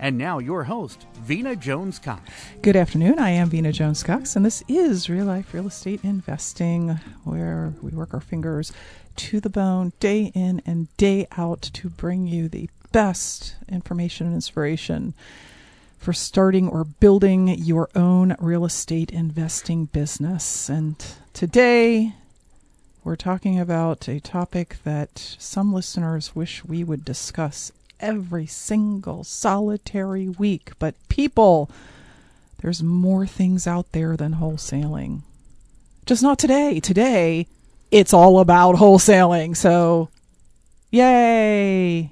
And now, your host, Vena Jones Cox. Good afternoon. I am Vena Jones Cox, and this is Real Life Real Estate Investing, where we work our fingers to the bone day in and day out to bring you the best information and inspiration for starting or building your own real estate investing business. And today, we're talking about a topic that some listeners wish we would discuss every single solitary week. But people, there's more things out there than wholesaling. Just not today. Today, it's all about wholesaling. So, yay!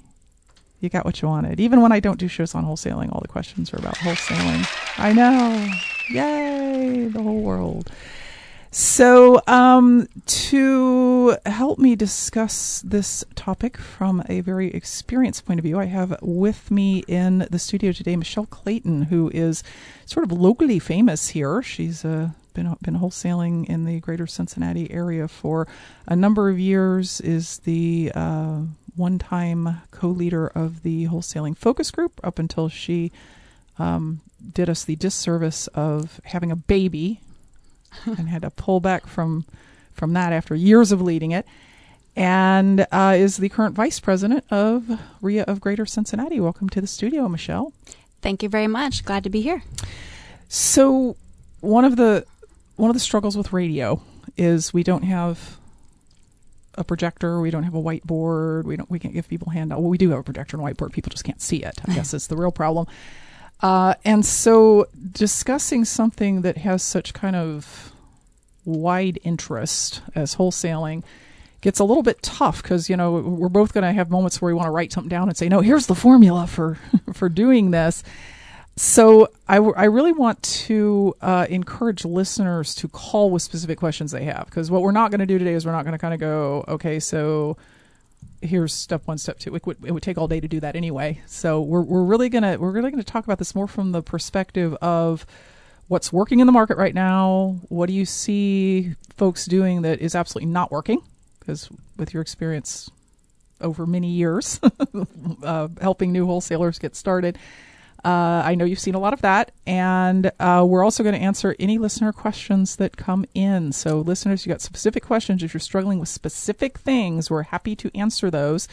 You got what you wanted. Even when I don't do shows on wholesaling, all the questions are about wholesaling. I know. Yay! The whole world. So, um, to help me discuss this topic from a very experienced point of view, I have with me in the studio today Michelle Clayton, who is sort of locally famous here. She's uh, been been wholesaling in the greater Cincinnati area for a number of years. Is the uh, one-time co-leader of the wholesaling focus group up until she um, did us the disservice of having a baby and had to pull back from from that after years of leading it, and uh, is the current vice president of RIA of Greater Cincinnati. Welcome to the studio, Michelle. Thank you very much. Glad to be here. So, one of the one of the struggles with radio is we don't have a projector, we don't have a whiteboard, we don't we can't give people handout. Well, we do have a projector and whiteboard, people just can't see it. I guess it's the real problem. Uh, and so discussing something that has such kind of wide interest as wholesaling gets a little bit tough because you know we're both going to have moments where we want to write something down and say no here's the formula for for doing this. So I, w- I really want to uh, encourage listeners to call with specific questions they have because what we're not going to do today is we're not going to kind of go okay so here's step one, step two. It would, it would take all day to do that anyway. So we're we're really gonna we're really gonna talk about this more from the perspective of what's working in the market right now. What do you see folks doing that is absolutely not working? Because with your experience over many years uh, helping new wholesalers get started, uh, I know you've seen a lot of that, and uh, we're also going to answer any listener questions that come in. So, listeners, you got specific questions. If you're struggling with specific things, we're happy to answer those.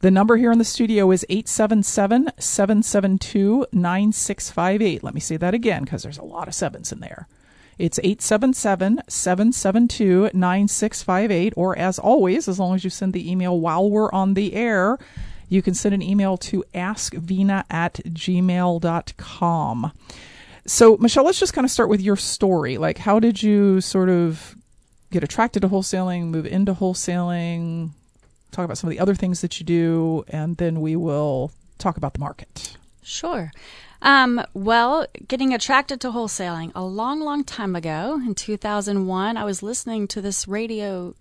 The number here in the studio is 877 772 9658. Let me say that again because there's a lot of sevens in there. It's 877 772 9658. Or, as always, as long as you send the email while we're on the air, you can send an email to askvena at gmail.com. So, Michelle, let's just kind of start with your story. Like, how did you sort of get attracted to wholesaling, move into wholesaling, talk about some of the other things that you do, and then we will talk about the market. Sure. Um, well, getting attracted to wholesaling a long, long time ago in 2001, I was listening to this radio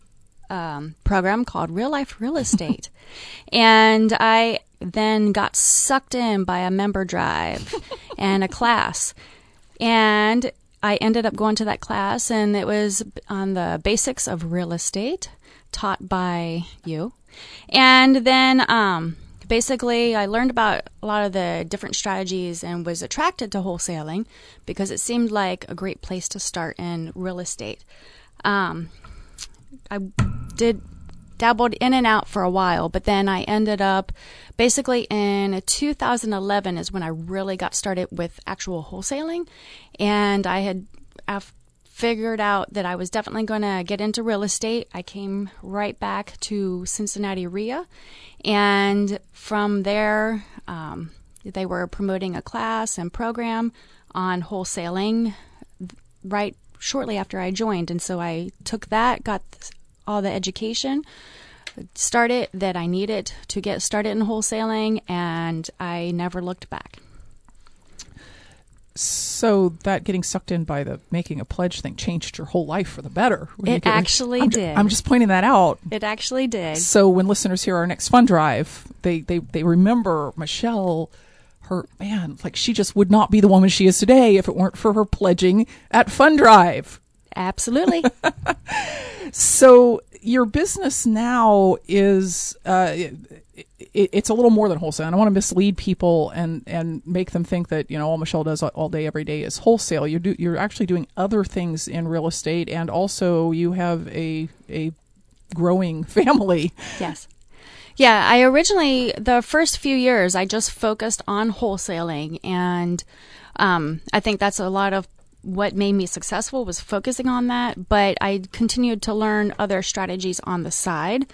um, program called Real Life Real Estate. and I then got sucked in by a member drive and a class. And I ended up going to that class, and it was on the basics of real estate taught by you. And then um, basically, I learned about a lot of the different strategies and was attracted to wholesaling because it seemed like a great place to start in real estate. Um, I did dabbled in and out for a while, but then I ended up basically in 2011 is when I really got started with actual wholesaling, and I had figured out that I was definitely going to get into real estate, I came right back to Cincinnati REIA. And from there, um, they were promoting a class and program on wholesaling right shortly after I joined. And so I took that, got all the education, started that I needed to get started in wholesaling, and I never looked back. So that getting sucked in by the making a pledge thing changed your whole life for the better. It actually I'm, did. I'm just pointing that out. It actually did. So when listeners hear our next fund drive, they they they remember Michelle. Her man, like she just would not be the woman she is today if it weren't for her pledging at Fund Drive. Absolutely. so your business now is uh, it, it's a little more than wholesale. I don't want to mislead people and and make them think that you know all Michelle does all day every day is wholesale. You do you're actually doing other things in real estate, and also you have a a growing family. Yes. Yeah, I originally the first few years I just focused on wholesaling, and um, I think that's a lot of what made me successful was focusing on that. But I continued to learn other strategies on the side,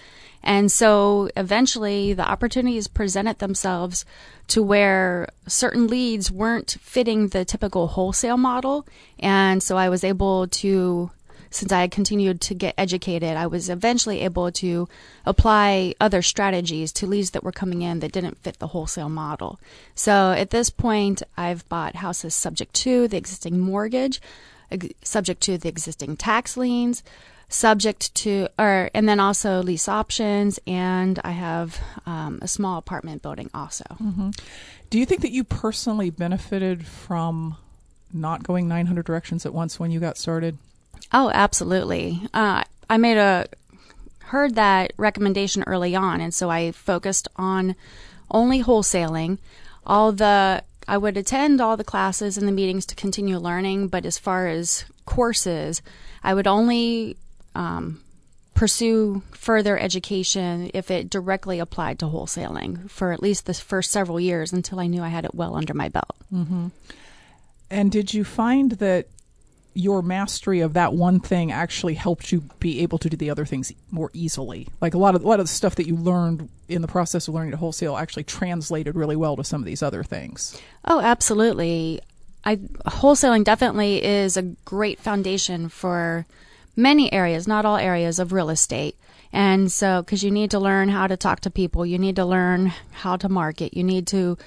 and so eventually the opportunities presented themselves to where certain leads weren't fitting the typical wholesale model, and so I was able to since I continued to get educated, I was eventually able to apply other strategies to leads that were coming in that didn't fit the wholesale model. So at this point, I've bought houses subject to the existing mortgage, subject to the existing tax liens, subject to, or, and then also lease options, and I have um, a small apartment building also. Mm-hmm. Do you think that you personally benefited from not going 900 directions at once when you got started? Oh, absolutely. Uh, I made a heard that recommendation early on, and so I focused on only wholesaling. All the I would attend all the classes and the meetings to continue learning, but as far as courses, I would only um, pursue further education if it directly applied to wholesaling for at least the first several years until I knew I had it well under my belt. Mm-hmm. And did you find that your mastery of that one thing actually helped you be able to do the other things more easily. Like a lot of a lot of the stuff that you learned in the process of learning to wholesale actually translated really well to some of these other things. Oh, absolutely. I wholesaling definitely is a great foundation for many areas, not all areas of real estate. And so, because you need to learn how to talk to people, you need to learn how to market, you need to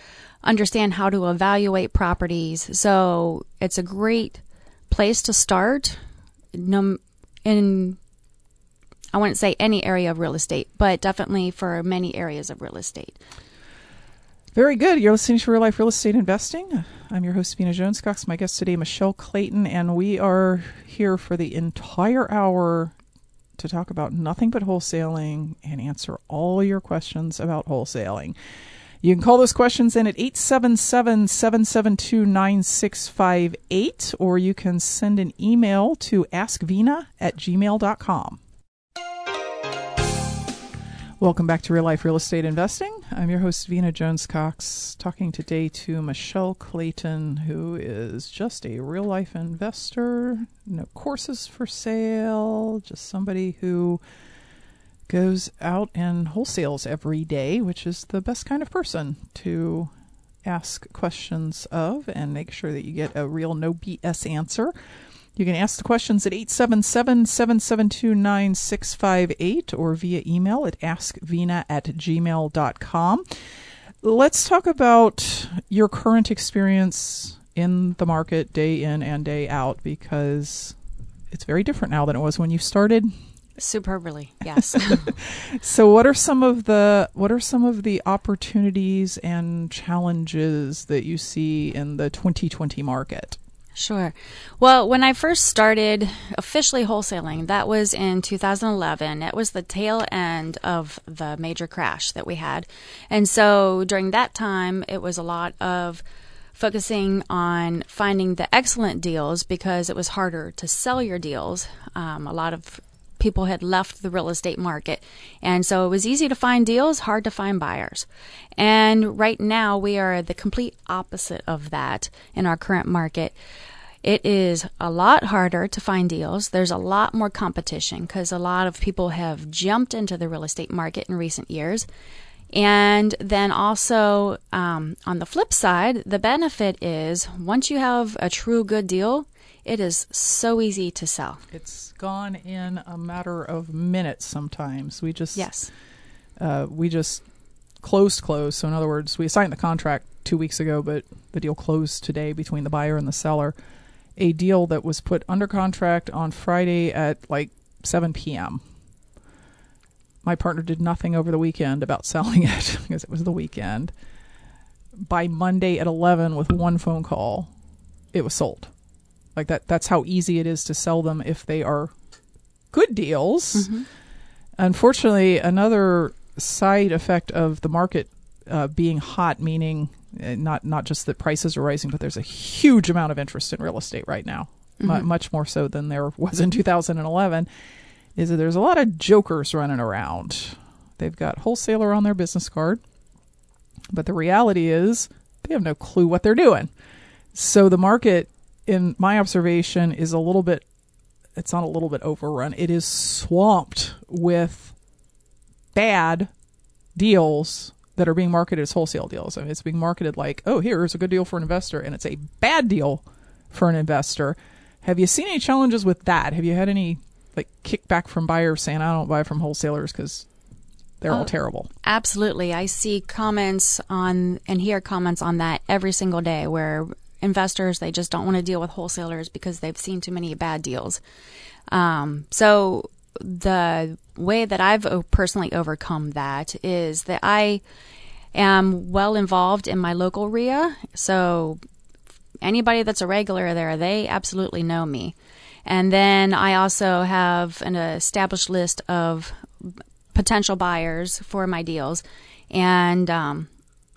understand how to evaluate properties. So, it's a great place to start num- in I wouldn't say any area of real estate, but definitely for many areas of real estate. Very good. You're listening to Real Life Real Estate Investing. I'm your host, Vena Jones Cox. My guest today, Michelle Clayton, and we are here for the entire hour to talk about nothing but wholesaling and answer all your questions about wholesaling. You can call those questions in at 877 772 9658, or you can send an email to askvena at gmail.com. Welcome back to Real Life Real Estate Investing. I'm your host, Vena Jones Cox, talking today to Michelle Clayton, who is just a real life investor, no courses for sale, just somebody who goes out and wholesales every day, which is the best kind of person to ask questions of and make sure that you get a real no BS answer. You can ask the questions at 877 772 9658 or via email at askvena at gmail.com. Let's talk about your current experience in the market day in and day out because it's very different now than it was when you started Superbly, yes. so, what are some of the what are some of the opportunities and challenges that you see in the 2020 market? Sure. Well, when I first started officially wholesaling, that was in 2011. It was the tail end of the major crash that we had. And so during that time, it was a lot of focusing on finding the excellent deals because it was harder to sell your deals. Um, a lot of people had left the real estate market. And so it was easy to find deals, hard to find buyers. And right now we are the complete opposite of that in our current market. It is a lot harder to find deals. There's a lot more competition because a lot of people have jumped into the real estate market in recent years. And then also, um, on the flip side, the benefit is once you have a true good deal, it is so easy to sell. It's gone in a matter of minutes sometimes. We just Yes. uh, we just closed close. So in other words, we signed the contract two weeks ago, but the deal closed today between the buyer and the seller. A deal that was put under contract on Friday at like 7 p.m. My partner did nothing over the weekend about selling it because it was the weekend. By Monday at 11 with one phone call, it was sold. Like that that's how easy it is to sell them if they are good deals. Unfortunately, another side effect of the market uh, being hot, meaning uh, not not just that prices are rising, but there's a huge amount of interest in real estate right now, mu- much more so than there was in 2011. Is that there's a lot of jokers running around. They've got wholesaler on their business card, but the reality is they have no clue what they're doing. So the market, in my observation, is a little bit. It's not a little bit overrun. It is swamped with bad deals that are being marketed as wholesale deals. I mean, it's being marketed like, oh, here's a good deal for an investor, and it's a bad deal for an investor. Have you seen any challenges with that? Have you had any like kickback from buyers saying, I don't buy from wholesalers because they're all Oh. terrible? Absolutely. I see comments on and hear comments on that every single day where investors they just don't want to deal with wholesalers because they've seen too many bad deals. Um, so the way that I've personally overcome that is that I am well involved in my local RIA. So anybody that's a regular there, they absolutely know me. And then I also have an established list of potential buyers for my deals, and um,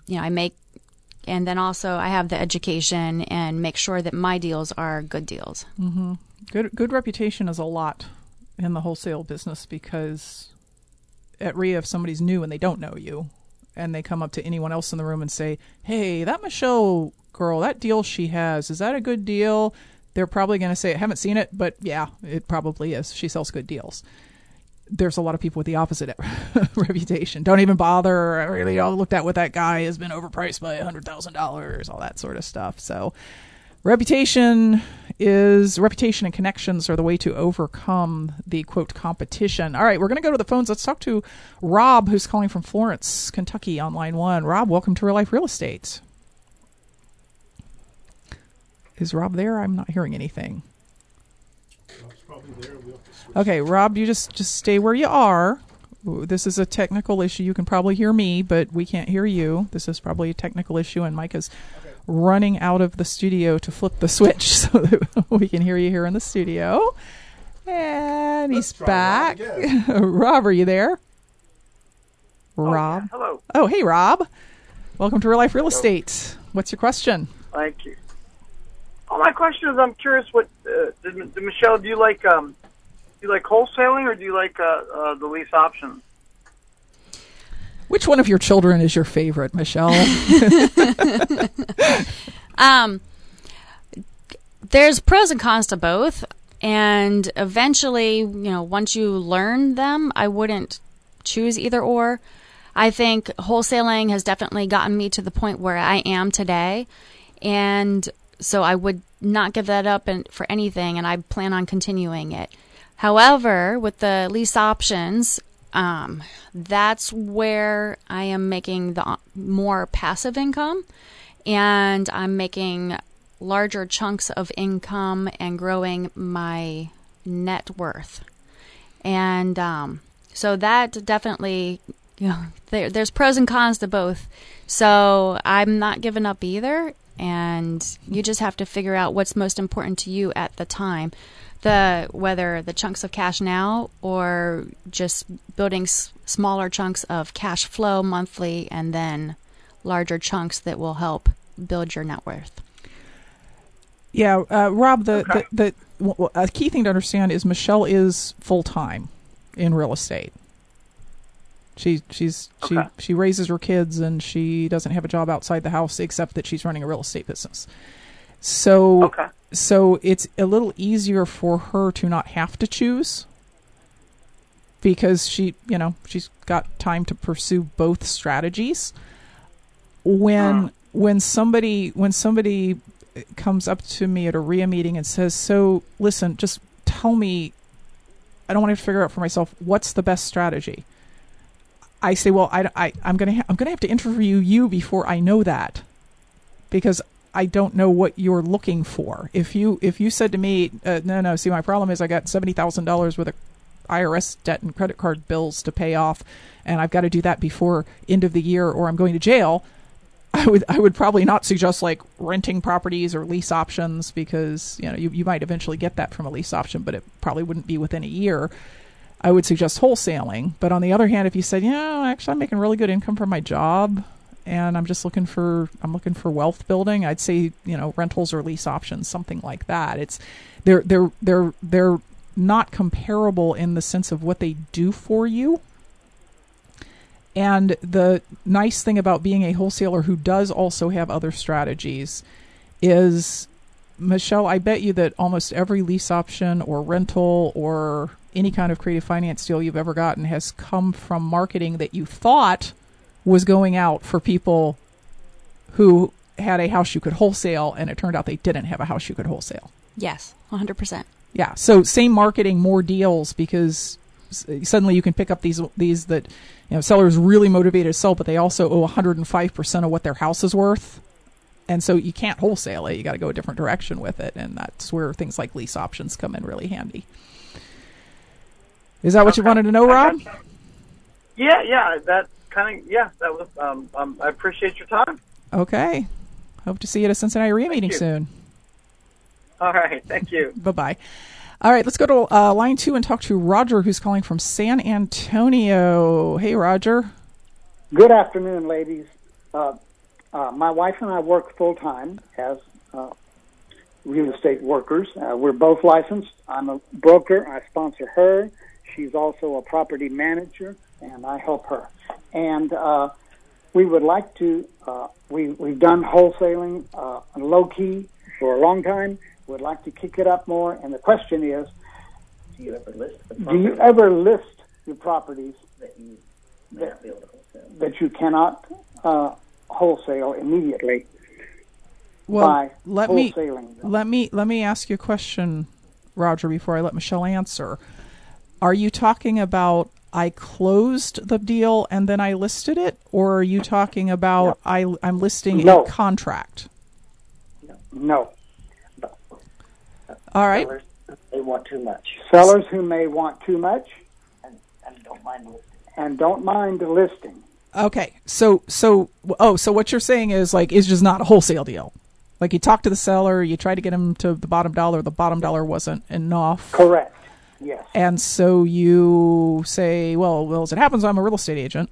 you know I make, and then also I have the education and make sure that my deals are good deals. Mm-hmm. Good good reputation is a lot in the wholesale business because at RIA, if somebody's new and they don't know you, and they come up to anyone else in the room and say, "Hey, that Michelle girl, that deal she has, is that a good deal?" They're probably going to say, "I haven't seen it, but yeah, it probably is. She sells good deals." There's a lot of people with the opposite reputation. Don't even bother. I really all looked at what that guy has been overpriced by a hundred thousand dollars, all that sort of stuff. So, reputation is reputation and connections are the way to overcome the quote competition. All right, we're going to go to the phones. Let's talk to Rob, who's calling from Florence, Kentucky, on line one. Rob, welcome to Real Life Real Estate. Is Rob there? I'm not hearing anything. Okay, Rob, you just just stay where you are. This is a technical issue. You can probably hear me, but we can't hear you. This is probably a technical issue, and Mike is running out of the studio to flip the switch so that we can hear you here in the studio. And he's back. Rob, are you there? Rob. Hello. Oh, hey, Rob. Welcome to Real Life Real Estate. What's your question? Thank you. Oh, my question is, I'm curious. What uh, did, did Michelle? Do you like um, do you like wholesaling or do you like uh, uh, the lease option? Which one of your children is your favorite, Michelle? Um, there's pros and cons to both, and eventually, you know, once you learn them, I wouldn't choose either or. I think wholesaling has definitely gotten me to the point where I am today, and so I would not give that up and, for anything, and I plan on continuing it. However, with the lease options, um, that's where I am making the more passive income, and I'm making larger chunks of income and growing my net worth. And um, so that definitely, you know, there, there's pros and cons to both. So I'm not giving up either. And you just have to figure out what's most important to you at the time. The whether the chunks of cash now or just building s- smaller chunks of cash flow monthly and then larger chunks that will help build your net worth. yeah, uh, Rob. The, Okay. the the w- w- a key thing to understand is Michelle is full time in real estate. She she's she Okay. she raises her kids and she doesn't have a job outside the house except that she's running a real estate business. So Okay. so it's a little easier for her to not have to choose because she, you know, she's got time to pursue both strategies. When when somebody when somebody comes up to me at a RIA meeting and says, "So, listen, just tell me I don't want to figure out for myself what's the best strategy." I say, "Well, I, I I'm going to ha- I'm going to have to interview you before I know that." Because I don't know what you're looking for. If you if you said to me, uh, no, no, see, my problem is I got seventy thousand dollars worth of IRS debt and credit card bills to pay off, and I've got to do that before end of the year, or I'm going to jail. I would I would probably not suggest like renting properties or lease options because you know you, you might eventually get that from a lease option, but it probably wouldn't be within a year. I would suggest wholesaling. But on the other hand, if you said, yeah, actually I'm making really good income from my job and I'm just looking for I'm looking for wealth building, I'd say, you know, rentals or lease options, something like that. It's they're they're they're they're not comparable in the sense of what they do for you. And the nice thing about being a wholesaler who does also have other strategies is Michelle, I bet you that almost every lease option or rental or any kind of creative finance deal you've ever gotten has come from marketing that you thought was going out for people who had a house you could wholesale and it turned out they didn't have a house you could wholesale. Yes, 100%. Yeah. So same marketing, more deals because suddenly you can pick up these these that you know sellers really motivated to sell, but they also owe 105 percent of what their house is worth, and so you can't wholesale it. You got to go a different direction with it, and that's where things like lease options come in really handy. Is that what you wanted to know, I Rob? Yeah, yeah. That kind of yeah. That was. Um, um, I appreciate your time. Okay. Hope to see you at a Cincinnati REIA meeting you. soon. All right. Thank you. Bye bye. All right, let's go to uh, line two and talk to Roger, who's calling from San Antonio. Hey, Roger. Good afternoon, ladies. Uh, uh, my wife and I work full time as uh, real estate workers. Uh, we're both licensed. I'm a broker. I sponsor her. She's also a property manager, and I help her. And uh, we would like to. Uh, we we've done wholesaling uh, low key for a long time. Would like to kick it up more. And the question is, Do you ever list the do you ever list your properties that you may not be able to wholesale? that you cannot uh, wholesale immediately Well, by let me them. let me let me ask you a question, Roger, before I let Michelle answer. Are you talking about I closed the deal and then I listed it, or are you talking about I I'm listing No. a contract? No. All right. Sellers, they want too much Sellers who may want too much and, and don't mind listing. and don't mind the listing. Okay. So so oh, so what you're saying is like it's just not a wholesale deal. Like you talk to the seller, you try to get him to the bottom dollar, the bottom dollar wasn't enough. Correct. Yes. And so you say, well, well, as it happens, I'm a real estate agent,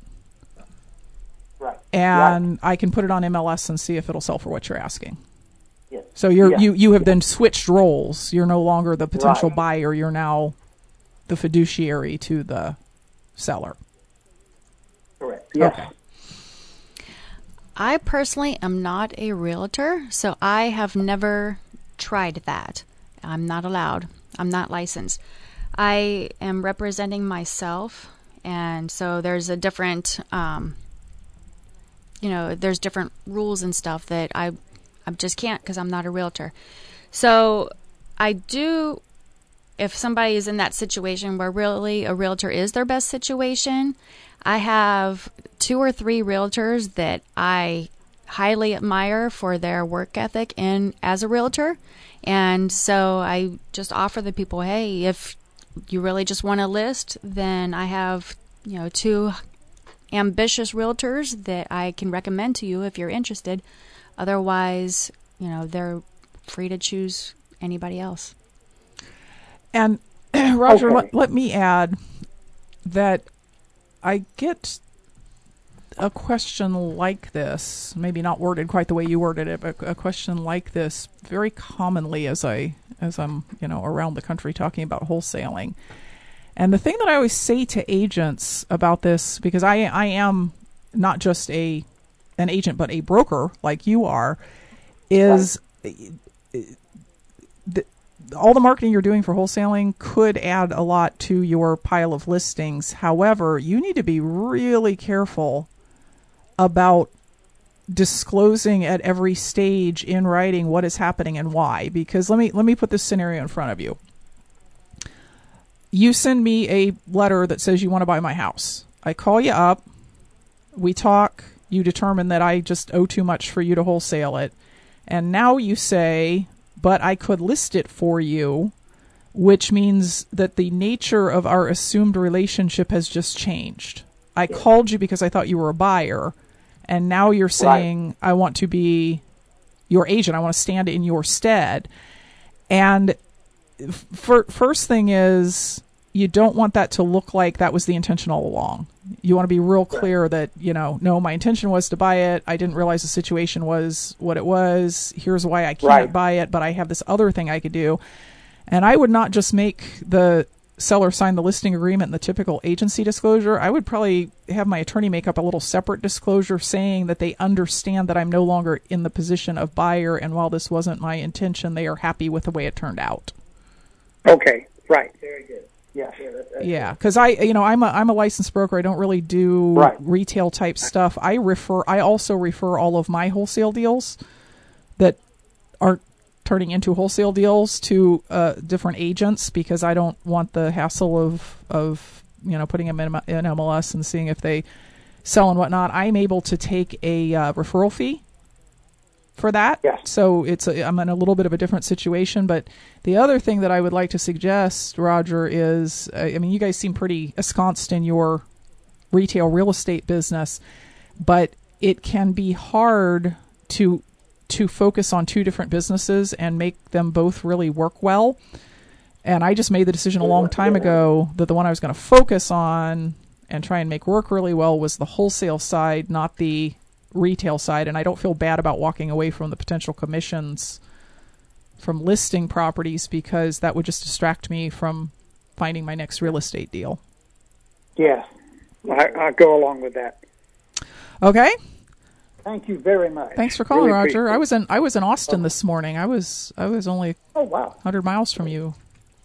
Right. and I can put it on MLS and see if it'll sell for what you're asking. Yes. So you're Yeah. you you have then switched roles. You're no longer the potential Right. buyer. You're now the fiduciary to the seller. Correct. Yes. Okay. I personally am not a realtor, so I have never tried that. I'm not allowed. I'm not licensed. I am representing myself, and so there's a different, um, you know, there's different rules and stuff that I, I just can't because I'm not a realtor. So I do, if somebody is in that situation where really a realtor is their best situation, I have two or three realtors that I highly admire for their work ethic and as a realtor. And so I just offer the people, hey, if you really just want a list, then I have, you know, two ambitious realtors that I can recommend to you if you're interested. Otherwise, you know, they're free to choose anybody else. And Roger, Okay. let, let me add that I get a question like this, maybe not worded quite the way you worded it, but a question like this very commonly as I as I'm, you know, around the country talking about wholesaling. And the thing that I always say to agents about this because I I am not just a an agent but a broker like you are is the, all the marketing you're doing for wholesaling could add a lot to your pile of listings. However, you need to be really careful about disclosing at every stage in writing what is happening and why because let me let me put this scenario in front of you. You send me a letter that says you want to buy my house. I call you up, we talk, you determine that I just owe too much for you to wholesale it. And now you say, but I could list it for you, which means that the nature of our assumed relationship has just changed. I called you because I thought you were a buyer, and now you're saying, I want to be your agent, I want to stand in your stead. And f- first thing is, you don't want that to look like that was the intention all along. You want to be real clear that, you know, no, my intention was to buy it. I didn't realize the situation was what it was. Here's why I can't Right. buy it, but I have this other thing I could do. And I would not just make the seller sign the listing agreement and the typical agency disclosure. I would probably have my attorney make up a little separate disclosure saying that they understand that I'm no longer in the position of buyer and while this wasn't my intention, they are happy with the way it turned out. Okay, right. Very good. Yes. Yeah, that, Yeah, because I, you know, I'm a I'm a licensed broker. I don't really do Right. retail type stuff. I refer. I also refer all of my wholesale deals that aren't turning into wholesale deals to uh, different agents because I don't want the hassle of of you know putting them in, in MLS and seeing if they sell and whatnot. I'm able to take a uh, referral fee for that. Yes. So it's a, I'm in a little bit of a different situation, but the other thing that I would like to suggest, Roger, is uh, I mean, you guys seem pretty ensconced in your retail real estate business, but it can be hard to to focus on two different businesses and make them both really work well. And I just made the decision a long time ago that the one I was going to focus on and try and make work really well was the wholesale side, not the retail side. And I don't feel bad about walking away from the potential commissions from listing properties because that would just distract me from finding my next real estate deal. Yes. I, I go along with that. Okay. Thank you very much. Thanks for calling, Really Roger. I was in I was in Austin this morning. I was I was only Oh wow. 100 miles from you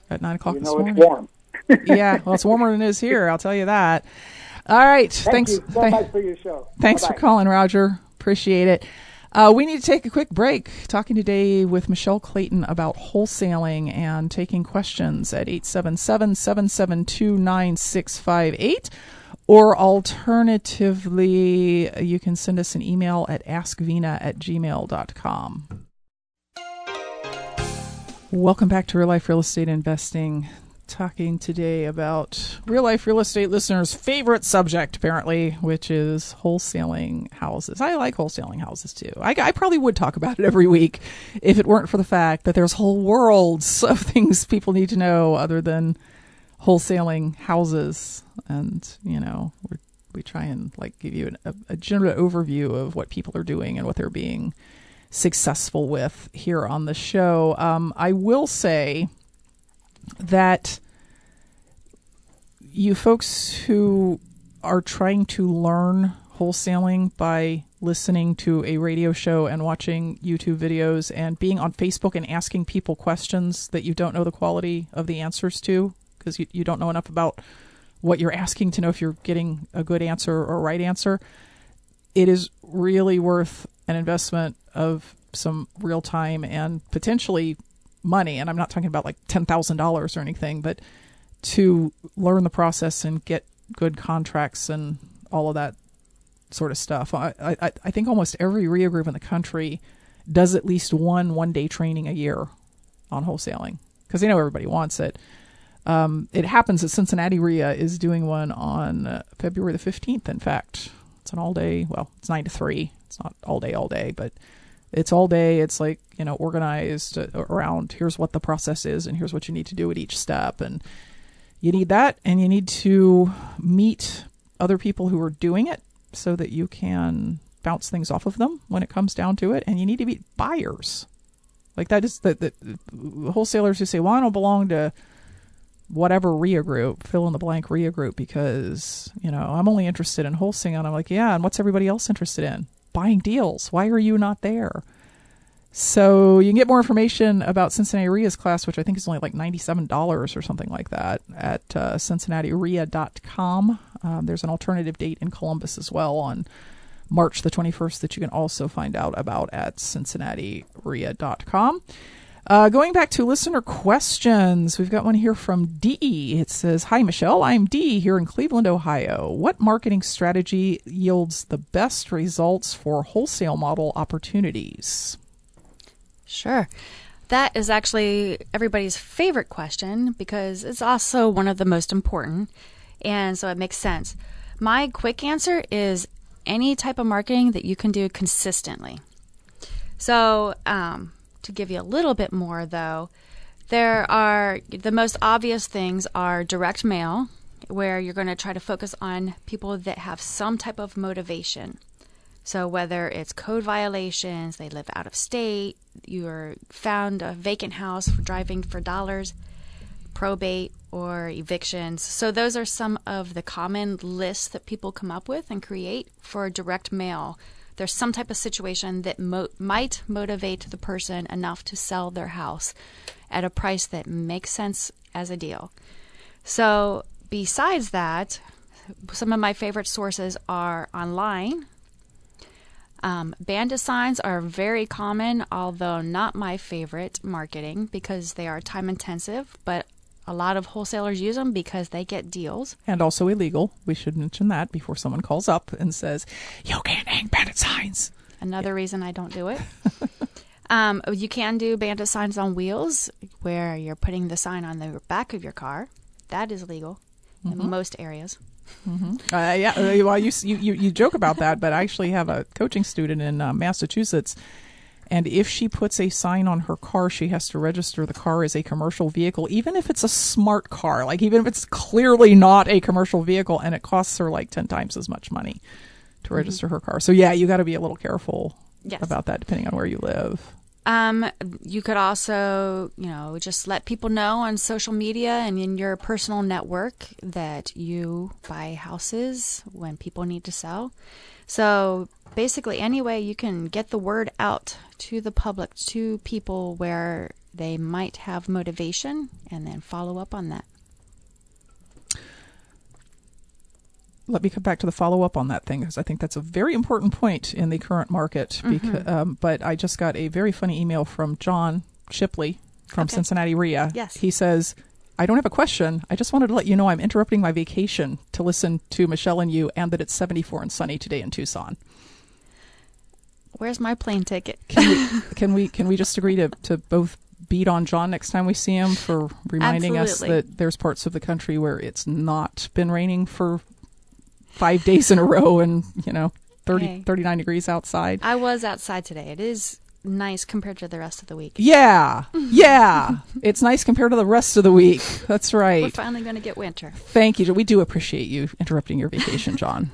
at nine o'clock You this morning. it's warm. yeah, well, it's warmer than it is here. I'll tell you that. All right. Thank thanks. so thank- much for your show. Thanks for Bye-bye. calling, Roger. Appreciate it. Uh, we need to take a quick break. Talking today with Michelle Clayton about wholesaling and taking questions at 877 772 9658. Or alternatively, you can send us an email at askvena at gmail.com. Welcome back to Real Life Real Estate Investing. Talking today about real life real estate listeners' favorite subject, apparently, which is wholesaling houses. I like wholesaling houses too. I, I probably would talk about it every week if it weren't for the fact that there's whole worlds of things people need to know other than wholesaling houses. And, you know, we we try and like give you an, a, a general overview of what people are doing and what they're being successful with here on the show. Um, I will say that you folks who are trying to learn wholesaling by listening to a radio show and watching YouTube videos and being on Facebook and asking people questions that you don't know the quality of the answers to because you, you don't know enough about what you're asking to know if you're getting a good answer or a right answer. It is really worth an investment of some real time and potentially money. And I'm not talking about like $10,000 or anything, but to learn the process and get good contracts and all of that sort of stuff. I, I, I think almost every RIA group in the country does at least one one day training a year on wholesaling because they know everybody wants it. Um, it happens that Cincinnati RIA is doing one on uh, February the 15th, in fact. It's an all day, well, it's 9 to 3. It's not all day, all day, but it's all day. It's like, you know, organized uh, around here's what the process is and here's what you need to do at each step. And you need that and you need to meet other people who are doing it so that you can bounce things off of them when it comes down to it. And you need to meet buyers. Like that is the, the wholesalers who say, well, I don't belong to whatever RIA group, fill in the blank RIA group, because, you know, I'm only interested in wholesaling. And I'm like, yeah, and what's everybody else interested in? Buying deals. Why are you not there? So you can get more information about Cincinnati RIA's class, which I think is only like $97 or something like that, at uh. Um, there's an alternative date in Columbus as well on March the 21st that you can also find out about at cincinnatiria.com. Uh, going back to listener questions, we've got one here from Dee. It says, Hi, Michelle. I'm Dee here in Cleveland, Ohio. What marketing strategy yields the best results for wholesale model opportunities? Sure. That is actually everybody's favorite question because it's also one of the most important. And so it makes sense. My quick answer is any type of marketing that you can do consistently. So, um, to give you a little bit more, though, there are the most obvious things are direct mail, where you're going to try to focus on people that have some type of motivation. So, whether it's code violations, they live out of state, you're found a vacant house for driving for dollars, probate, or evictions. So, those are some of the common lists that people come up with and create for direct mail. There's some type of situation that mo- might motivate the person enough to sell their house at a price that makes sense as a deal. So, besides that, some of my favorite sources are online um, bandit signs are very common, although not my favorite marketing because they are time intensive, but a lot of wholesalers use them because they get deals. And also illegal. We should mention that before someone calls up and says, You can't hang bandit signs. Another reason I don't do it. um, you can do bandit signs on wheels where you're putting the sign on the back of your car. That is legal Mm-hmm. in most areas. Uh, yeah, uh, well, you, you you joke about that, but I actually have a coaching student in uh, Massachusetts, and if she puts a sign on her car, she has to register the car as a commercial vehicle, even if it's a smart car, like even if it's clearly not a commercial vehicle, and it costs her like ten times as much money to register her car. So yeah, you got to be a little careful Yes. about that, depending on where you live. Um, you could also, you know, just let people know on social media and in your personal network that you buy houses when people need to sell. So basically, any way you can get the word out to the public, to people where they might have motivation, and then follow up on that. let me come back to the follow up on that thing because I think that's a very important point in the current market. Because, um, but I just got a very funny email from John Shipley from Okay. Cincinnati RIA. Yes. He says, I don't have a question. I just wanted to let you know I'm interrupting my vacation to listen to Michelle and you, and that it's 74 and sunny today in Tucson. Where's my plane ticket? Can we can we can we just agree to, to both beat on John next time we see him for reminding us that there's parts of the country where it's not been raining for five days in a row and you know 30 Hey. 39 degrees outside. I was outside today. It is nice compared to the rest of the week. Yeah, yeah, it's nice compared to the rest of the week. That's right. We're finally going to get winter. Thank you. We do appreciate you interrupting your vacation, John.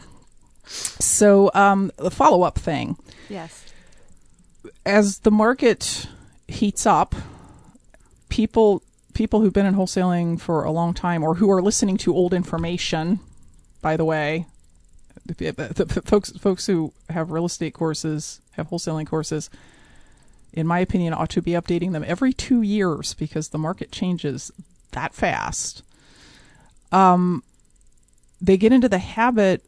So, um, the follow up thing. Yes. as the market heats up, people people who've been in wholesaling for a long time or who are listening to old information, by the way, the, the, the folks folks who have real estate courses, have wholesaling courses, in my opinion, ought to be updating them every two years because the market changes that fast. Um, they get into the habit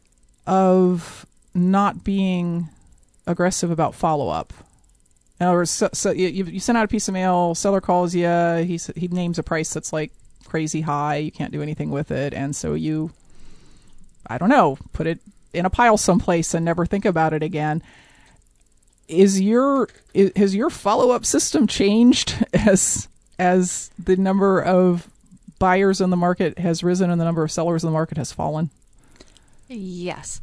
of not being aggressive about follow up. In other words, so, so you, you send out a piece of mail, seller calls you, he he names a price that's like crazy high, you can't do anything with it, and so you, I don't know, put it in a pile someplace and never think about it again. Is your i has your follow up system changed as as the number of buyers in the market has risen and the number of sellers in the market has fallen? Yes.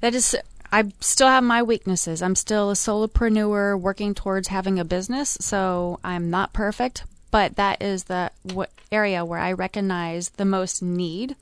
That is I still have my weaknesses. I'm still a solopreneur working towards having a business, so I'm not perfect, but that is the what area where I recognize the most need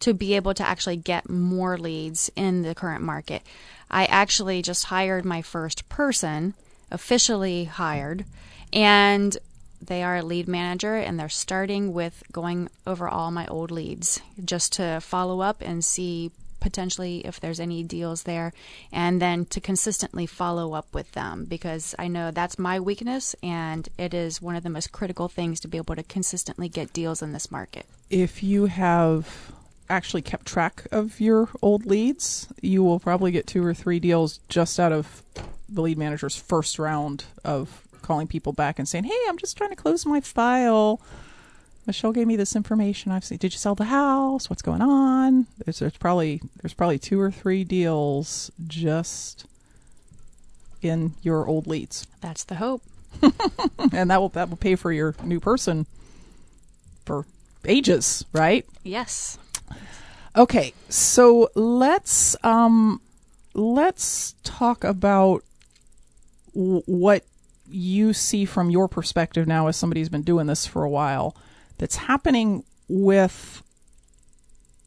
to be able to actually get more leads in the current market. I actually just hired my first person, officially hired, and they are a lead manager and they're starting with going over all my old leads just to follow up and see potentially if there's any deals there, and then to consistently follow up with them because I know that's my weakness, and it is one of the most critical things to be able to consistently get deals in this market. If you have actually kept track of your old leads, you will probably get two or three deals just out of the lead manager's first round of calling people back and saying, "Hey, I'm just trying to close my file." Michelle gave me this information. I've seen. Did you sell the house? What's going on? There's, there's probably there's probably two or three deals just in your old leads, That's the hope. and that will that will pay for your new person for ages, right? Yes. Okay, so let's um let's talk about w- what you see from your perspective now as somebody who's been doing this for a while that's happening with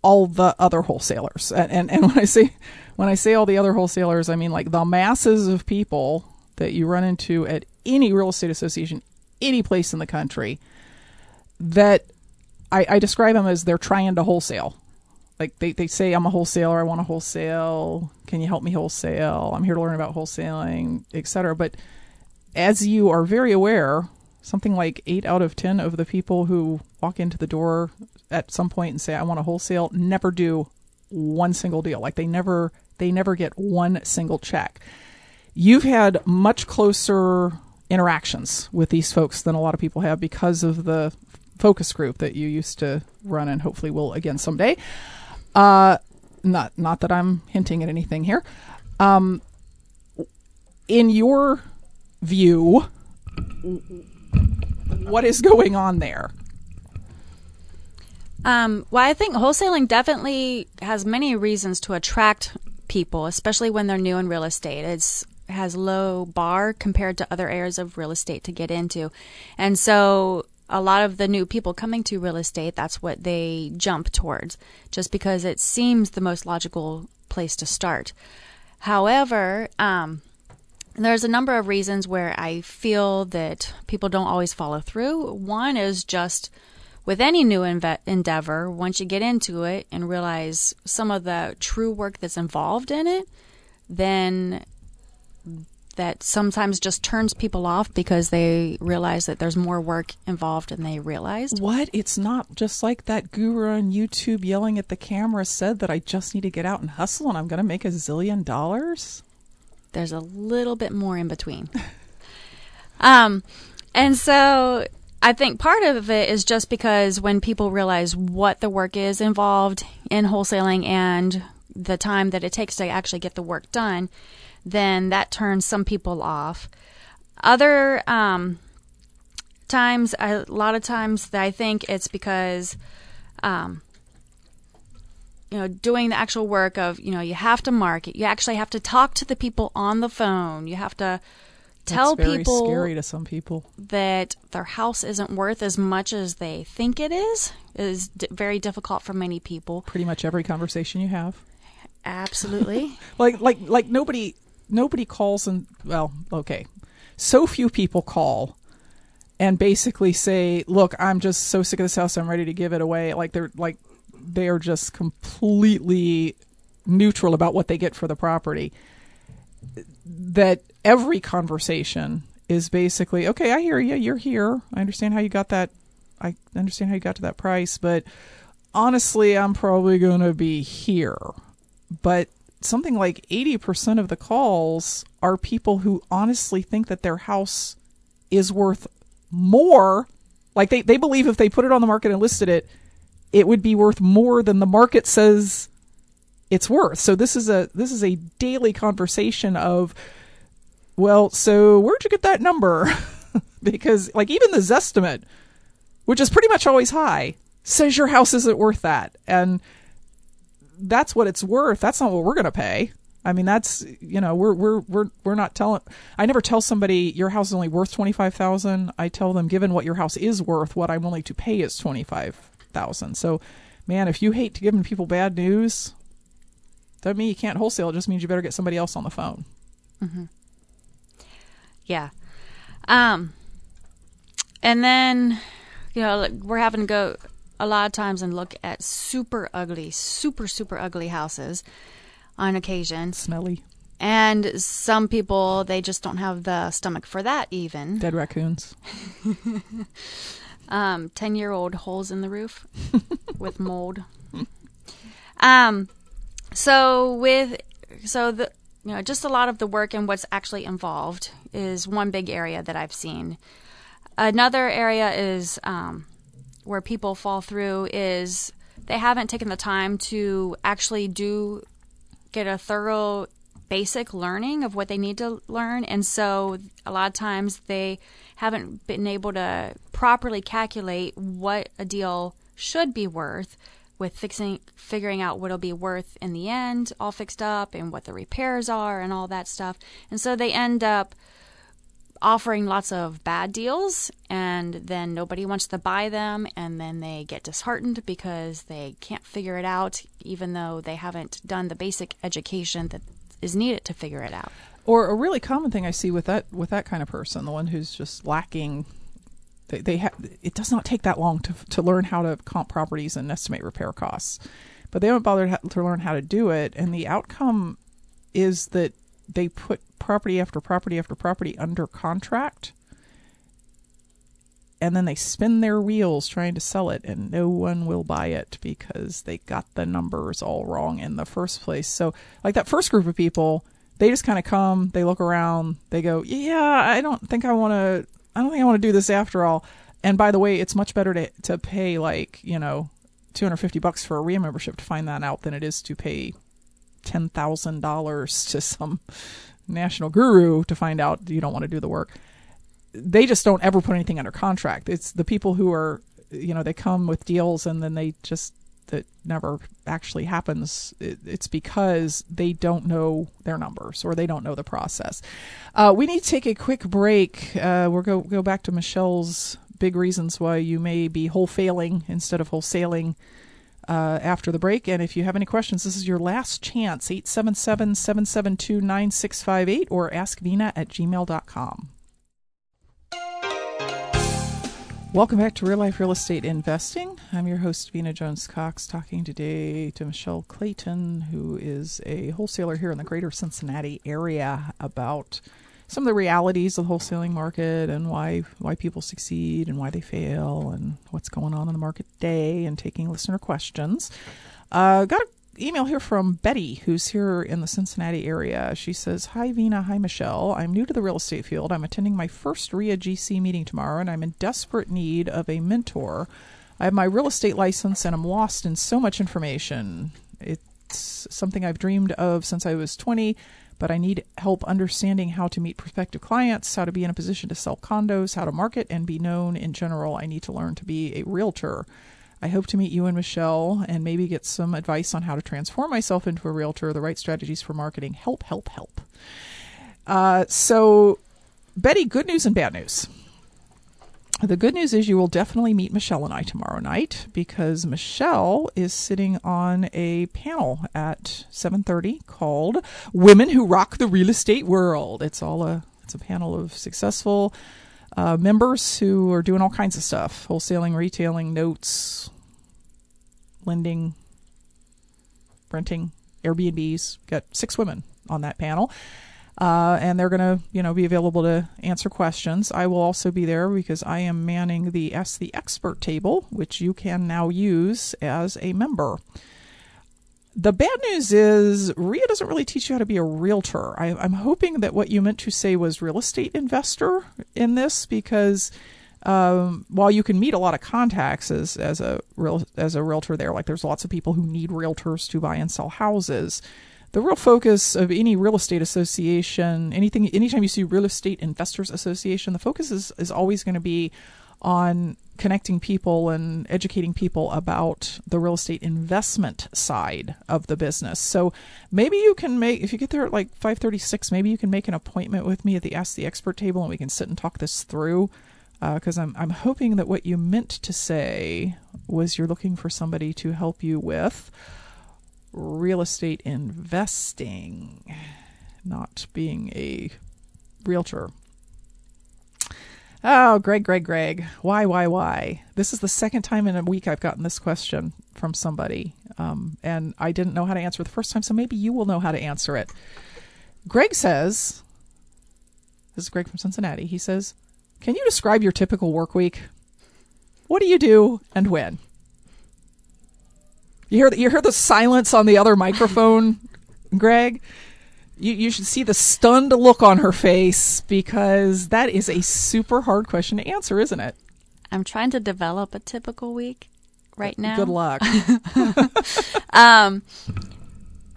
all the other wholesalers. And, and and when I say when I say all the other wholesalers, I mean like the masses of people that you run into at any real estate association, any place in the country that I, I describe them as they're trying to wholesale. Like they, they say i'm a wholesaler i want to wholesale. Can you help me wholesale? I'm here to learn about wholesaling etc but as you are very aware something like 8 out of 10 of the people who walk into the door at some point and say i want to wholesale never do one single deal. Like they never they never get one single check. You've had much closer interactions with these folks than a lot of people have because of the focus group that you used to run and hopefully will again someday uh, not not that I'm hinting at anything here. Um, in your view, what is going on there? Um, well, I think wholesaling definitely has many reasons to attract people, especially when they're new in real estate. It's has low bar compared to other areas of real estate to get into, and so a lot of the new people coming to real estate, that's what they jump towards, just because it seems the most logical place to start. However, um, there's a number of reasons where I feel that people don't always follow through. One is just with any new inve- endeavor, once you get into it and realize some of the true work that's involved in it, then that sometimes just turns people off because they realize that there's more work involved than they realized. What? It's not just like that guru on YouTube yelling at the camera said that I just need to get out and hustle and I'm going to make a zillion dollars? There's a little bit more in between. um, and so I think part of it is just because when people realize what the work is involved in wholesaling and the time that it takes to actually get the work done, then that turns some people off. Other um, times, a lot of times, I think it's because, um, you know, doing the actual work of, you know, you have to market, you actually have to talk to the people on the phone, you have to tell That's very people scary to some people. that their house isn't worth as much as they think it is is d- very difficult for many people. Pretty much every conversation you have. Absolutely. like like like nobody nobody calls and well okay. So few people call and basically say look i'm just so sick of this house i'm ready to give it away. Like they're like they are just completely neutral about what they get for the property. That every conversation is basically okay i hear you you're here. I understand how you got that i understand how you got to that price but honestly i'm probably going to be here. But something like 80% of the calls are people who honestly think that their house is worth more. Like they, they believe if they put it on the market and listed it, it would be worth more than the market says it's worth. So this is a this is a daily conversation of well, so where'd you get that number? because like even the Zestimate, which is pretty much always high, says your house isn't worth that. And that's what it's worth. That's not what we're going to pay. I mean, that's you know, we're we're we're we're not telling. I never tell somebody your house is only worth twenty five thousand. I tell them, given what your house is worth, what I'm willing to pay is twenty five thousand. So, man, if you hate giving people bad news, doesn't mean you can't wholesale. It just means you better get somebody else on the phone. Yeah. Um, and then, you know, we're having to go a lot of times and look at super ugly, super, super ugly houses on occasion. Smelly. And some people, they just don't have the stomach for that, even. Dead raccoons. um, 10 year old holes in the roof with mold. Um, so with, so the, you know, just a lot of the work and what's actually involved is one big area that I've seen. Another area is, um, where people fall through is they haven't taken the time to actually do get a thorough basic learning of what they need to learn. And so a lot of times they haven't been able to properly calculate what a deal should be worth with fixing figuring out what it'll be worth in the end all fixed up and what the repairs are and all that stuff. And so they end up offering lots of bad deals and then nobody wants to buy them and then they get disheartened because they can't figure it out even though they haven't done the basic education that is needed to figure it out. Or a really common thing I see with that with that kind of person, the one who's just lacking. They, they it does not take that long to to learn how to comp properties and estimate repair costs, but they haven't bothered to learn how to do it, and the outcome is that they put property after property after property under contract and then they spin their wheels trying to sell it and no one will buy it because they got the numbers all wrong in the first place. So like that first group of people, they just kind of come, they look around, they go, "Yeah, I don't think I want to I don't think I want to do this after all." And by the way, it's much better to to pay like, you know, 250 bucks for a RIA membership to find that out than it is to pay $10,000 to some national guru to find out you don't want to do the work they just don't ever put anything under contract. It's the people who are, you know, they come with deals and then they just that never actually happens. It, it's because they don't know their numbers or they don't know the process. Uh, we need to take a quick break. Uh, we'll go go back to Michelle's big reasons why you may be wholesaling instead of wholesaling. Uh, after the break. And if you have any questions, this is your last chance 877 772 9658 or askvena at gmail.com. Welcome back to Real Life Real Estate Investing. I'm your host, Vena Jones Cox, talking today to Michelle Clayton, who is a wholesaler here in the greater Cincinnati area, about some of the realities of the wholesaling market and why why people succeed and why they fail and what's going on in the market today and taking listener questions. Uh, got an email here from Betty, who's here in the Cincinnati area. She says, Hi, Vena. Hi, Michelle. I'm new to the real estate field. I'm attending my first RIA GC meeting tomorrow, and I'm in desperate need of a mentor. I have my real estate license, and I'm lost in so much information. It's something I've dreamed of since I was 20, but I need help understanding how to meet prospective clients, how to be in a position to sell condos, how to market and be known in general. I need to learn to be a realtor. I hope to meet you and Michelle and maybe get some advice on how to transform myself into a realtor, the right strategies for marketing. Help, help, help. Uh, so, Betty, good news and bad news. The good news is you will definitely meet Michelle and I tomorrow night because Michelle is sitting on a panel at 7:30 called Women Who Rock the Real Estate World. It's all a it's a panel of successful uh, members who are doing all kinds of stuff wholesaling, retailing, notes, lending, renting, Airbnbs. Got six women on that panel. Uh, and they're going to, you know, be available to answer questions. I will also be there because I am manning the Ask the Expert table, which you can now use as a member. The bad news is RIA doesn't really teach you how to be a realtor. I, am hoping that what you meant to say was real estate investor in this because um, while you can meet a lot of contacts as, as a real as a realtor there, like there's lots of people who need realtors to buy and sell houses. The real focus of any real estate association, anything, anytime you see real estate investors association, the focus is, is always going to be on connecting people and educating people about the real estate investment side of the business. So maybe you can make if you get there at like 5:36, maybe you can make an appointment with me at the Ask the Expert table and we can sit and talk this through. Because uh, I'm I'm hoping that what you meant to say was you're looking for somebody to help you with real estate investing, not being a realtor. Oh, Greg, Greg, Greg. Why, why, why? This is the second time in a week I've gotten this question from somebody, um, and I didn't know how to answer the first time, so maybe you will know how to answer it. Greg says, this is Greg from Cincinnati. He says, Can you describe your typical work week? What do you do and when? You hear the, you hear the silence on the other microphone, Greg? You, you should see the stunned look on her face because that is a super hard question to answer, isn't it? I'm trying to develop a typical week right now. Good luck. Um,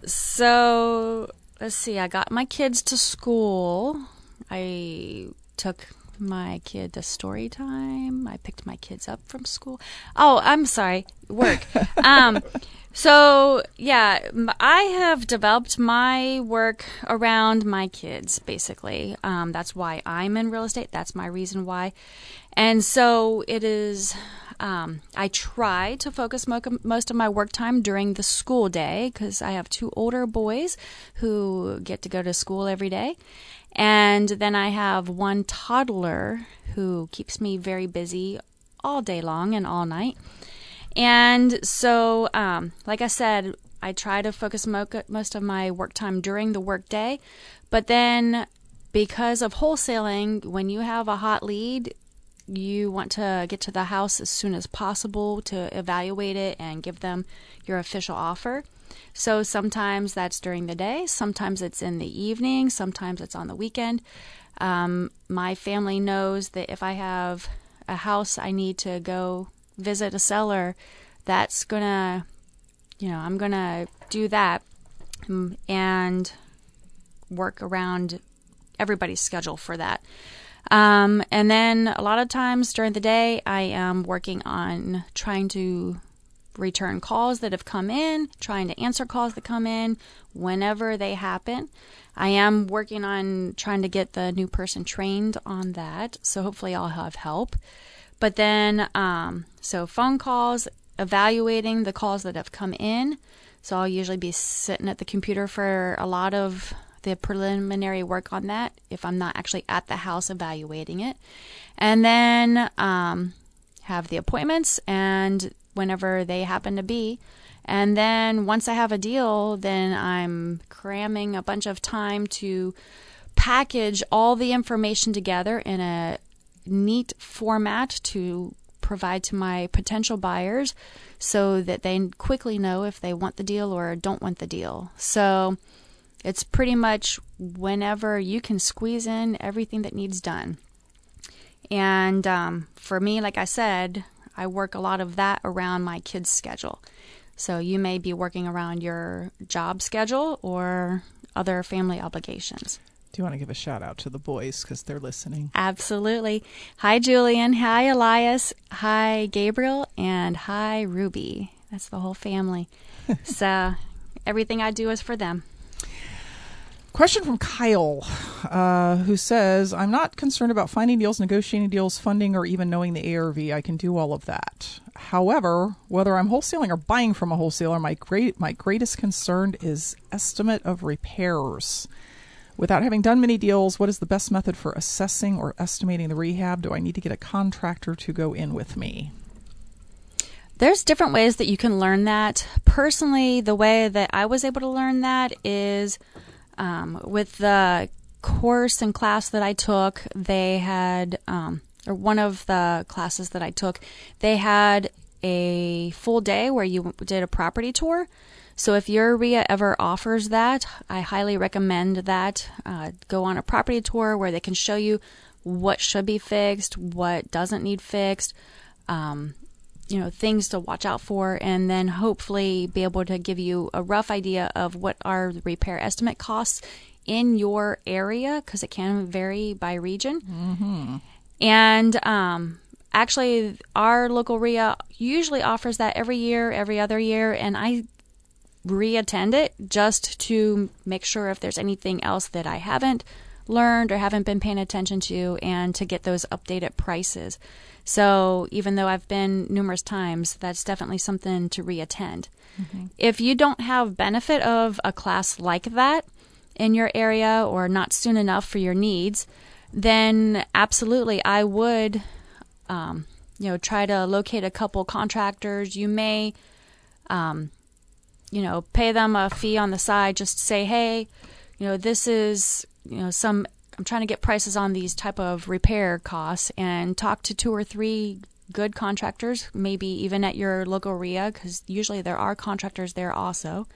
so let's see. I got my kids to school. I took my kid to story time. I picked my kids up from school. Oh, I'm sorry, work. um, so yeah, I have developed my work around my kids. Basically, um, that's why I'm in real estate. That's my reason why. And so it is. Um, I try to focus mo- most of my work time during the school day because I have two older boys who get to go to school every day. And then I have one toddler who keeps me very busy all day long and all night. And so, um, like I said, I try to focus mo- most of my work time during the workday. But then, because of wholesaling, when you have a hot lead, you want to get to the house as soon as possible to evaluate it and give them your official offer. So sometimes that's during the day, sometimes it's in the evening, sometimes it's on the weekend. Um, my family knows that if I have a house I need to go visit a seller, that's gonna, you know, I'm gonna do that mm, and work around everybody's schedule for that. Um, and then a lot of times during the day, I am working on trying to return calls that have come in, trying to answer calls that come in whenever they happen. I am working on trying to get the new person trained on that, so hopefully I'll have help. But then, um, so phone calls, evaluating the calls that have come in. So I'll usually be sitting at the computer for a lot of the preliminary work on that if I'm not actually at the house evaluating it. And then um, have the appointments and whenever they happen to be. And then once I have a deal, then I'm cramming a bunch of time to package all the information together in a neat format to provide to my potential buyers so that they quickly know if they want the deal or don't want the deal. So it's pretty much whenever you can squeeze in everything that needs done. And um, for me, like I said, I work a lot of that around my kids' schedule. So you may be working around your job schedule or other family obligations. Do you want to give a shout out to the boys because they're listening? Absolutely. Hi, Julian. Hi, Elias. Hi, Gabriel. And hi, Ruby. That's the whole family. so everything I do is for them. Question from Kyle, uh, who says, I'm not concerned about finding deals, negotiating deals, funding, or even knowing the ARV. I can do all of that. However, whether I'm wholesaling or buying from a wholesaler, my great my greatest concern is estimate of repairs. Without having done many deals, what is the best method for assessing or estimating the rehab? Do I need to get a contractor to go in with me? There's different ways that you can learn that. Personally, the way that I was able to learn that is um, with the course and class that I took, they had, um, or one of the classes that I took, they had a full day where you did a property tour. So if your RIA ever offers that, I highly recommend that. Uh, go on a property tour where they can show you what should be fixed, what doesn't need fixed, um, you know, things to watch out for, and then hopefully be able to give you a rough idea of what are the repair estimate costs in your area because it can vary by region. Mm-hmm. And um, actually, our local RIA usually offers that every year, every other year, and I reattend it just to make sure if there's anything else that I haven't learned or haven't been paying attention to and to get those updated prices. So even though I've been numerous times, that's definitely something to reattend. Mm-hmm. If you don't have benefit of a class like that in your area or not soon enough for your needs, then absolutely I would, um, you know, try to locate a couple contractors. You may, um, you know, pay them a fee on the side. Just to say, hey, you know, this is, you know, some. I'm trying to get prices on these type of repair costs, and talk to two or three good contractors, maybe even at your local RIA, because usually there are contractors there also,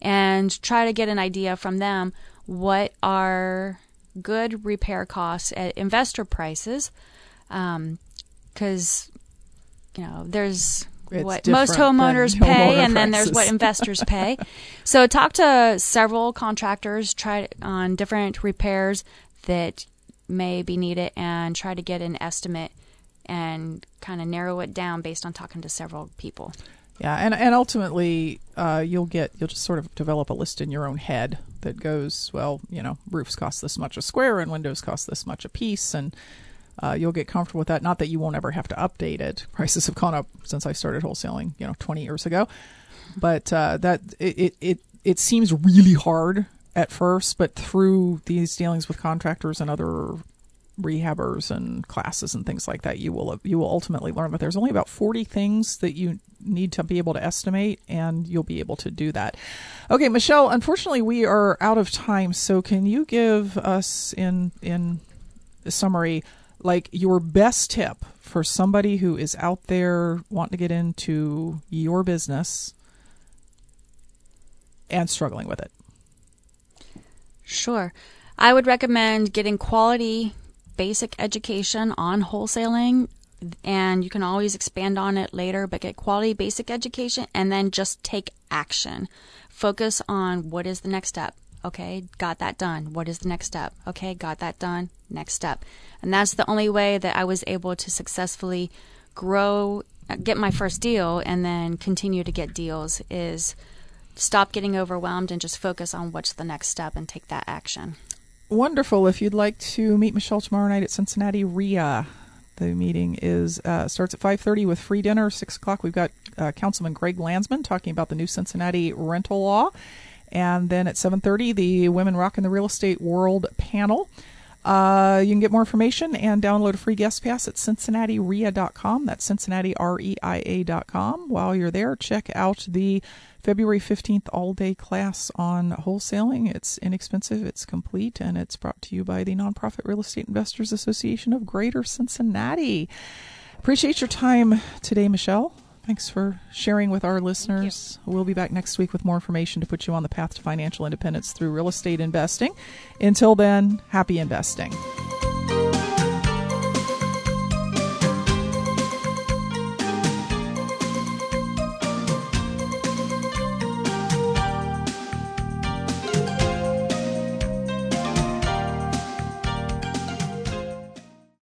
and try to get an idea from them what are good repair costs at investor prices, um, because you know there's It's what most homeowners pay, homeowner and then there's what investors pay. so talk to several contractors, try on different repairs that may be needed, and try to get an estimate and kind of narrow it down based on talking to several people. Yeah, and and ultimately, uh, you'll get you'll just sort of develop a list in your own head that goes, well, you know, roofs cost this much a square and windows cost this much a piece, and uh, you'll get comfortable with that. Not that you won't ever have to update it. Prices have gone up since I started wholesaling, you know, 20 years ago, but uh, that it, it it it seems really hard at first, but through these dealings with contractors and other rehabbers and classes and things like that, you will you will ultimately learn that there's only about 40 things that you need to be able to estimate, and you'll be able to do that. Okay, Michelle. Unfortunately, we are out of time. So, can you give us in in summary, like your best tip for somebody who is out there wanting to get into your business and struggling with it? Sure. I would recommend getting quality basic education on wholesaling and you can always expand on it later, but get quality basic education and then just take action. Focus on what is the next step. Okay, got that done. What is the next step? Okay, got that done. Next step. And that's the only way that I was able to successfully grow, get my first deal, and then continue to get deals is stop getting overwhelmed and just focus on what's the next step and take that action. Wonderful. If you'd like to meet Michelle tomorrow night at Cincinnati RIA, the meeting is uh, starts at five thirty with free dinner. Six o'clock, we've got uh, Councilman Greg Landsman talking about the new Cincinnati rental law, and then at seven thirty, the Women Rock in the Real Estate World panel. Uh, you can get more information and download a free guest pass at cincinnatireia.com. That's cincinnatireia.com. While you're there, check out the February 15th all day class on wholesaling. It's inexpensive, it's complete, and it's brought to you by the Nonprofit Real Estate Investors Association of Greater Cincinnati. Appreciate your time today, Michelle. Thanks for sharing with our listeners. We'll be back next week with more information to put you on the path to financial independence through real estate investing. Until then, happy investing.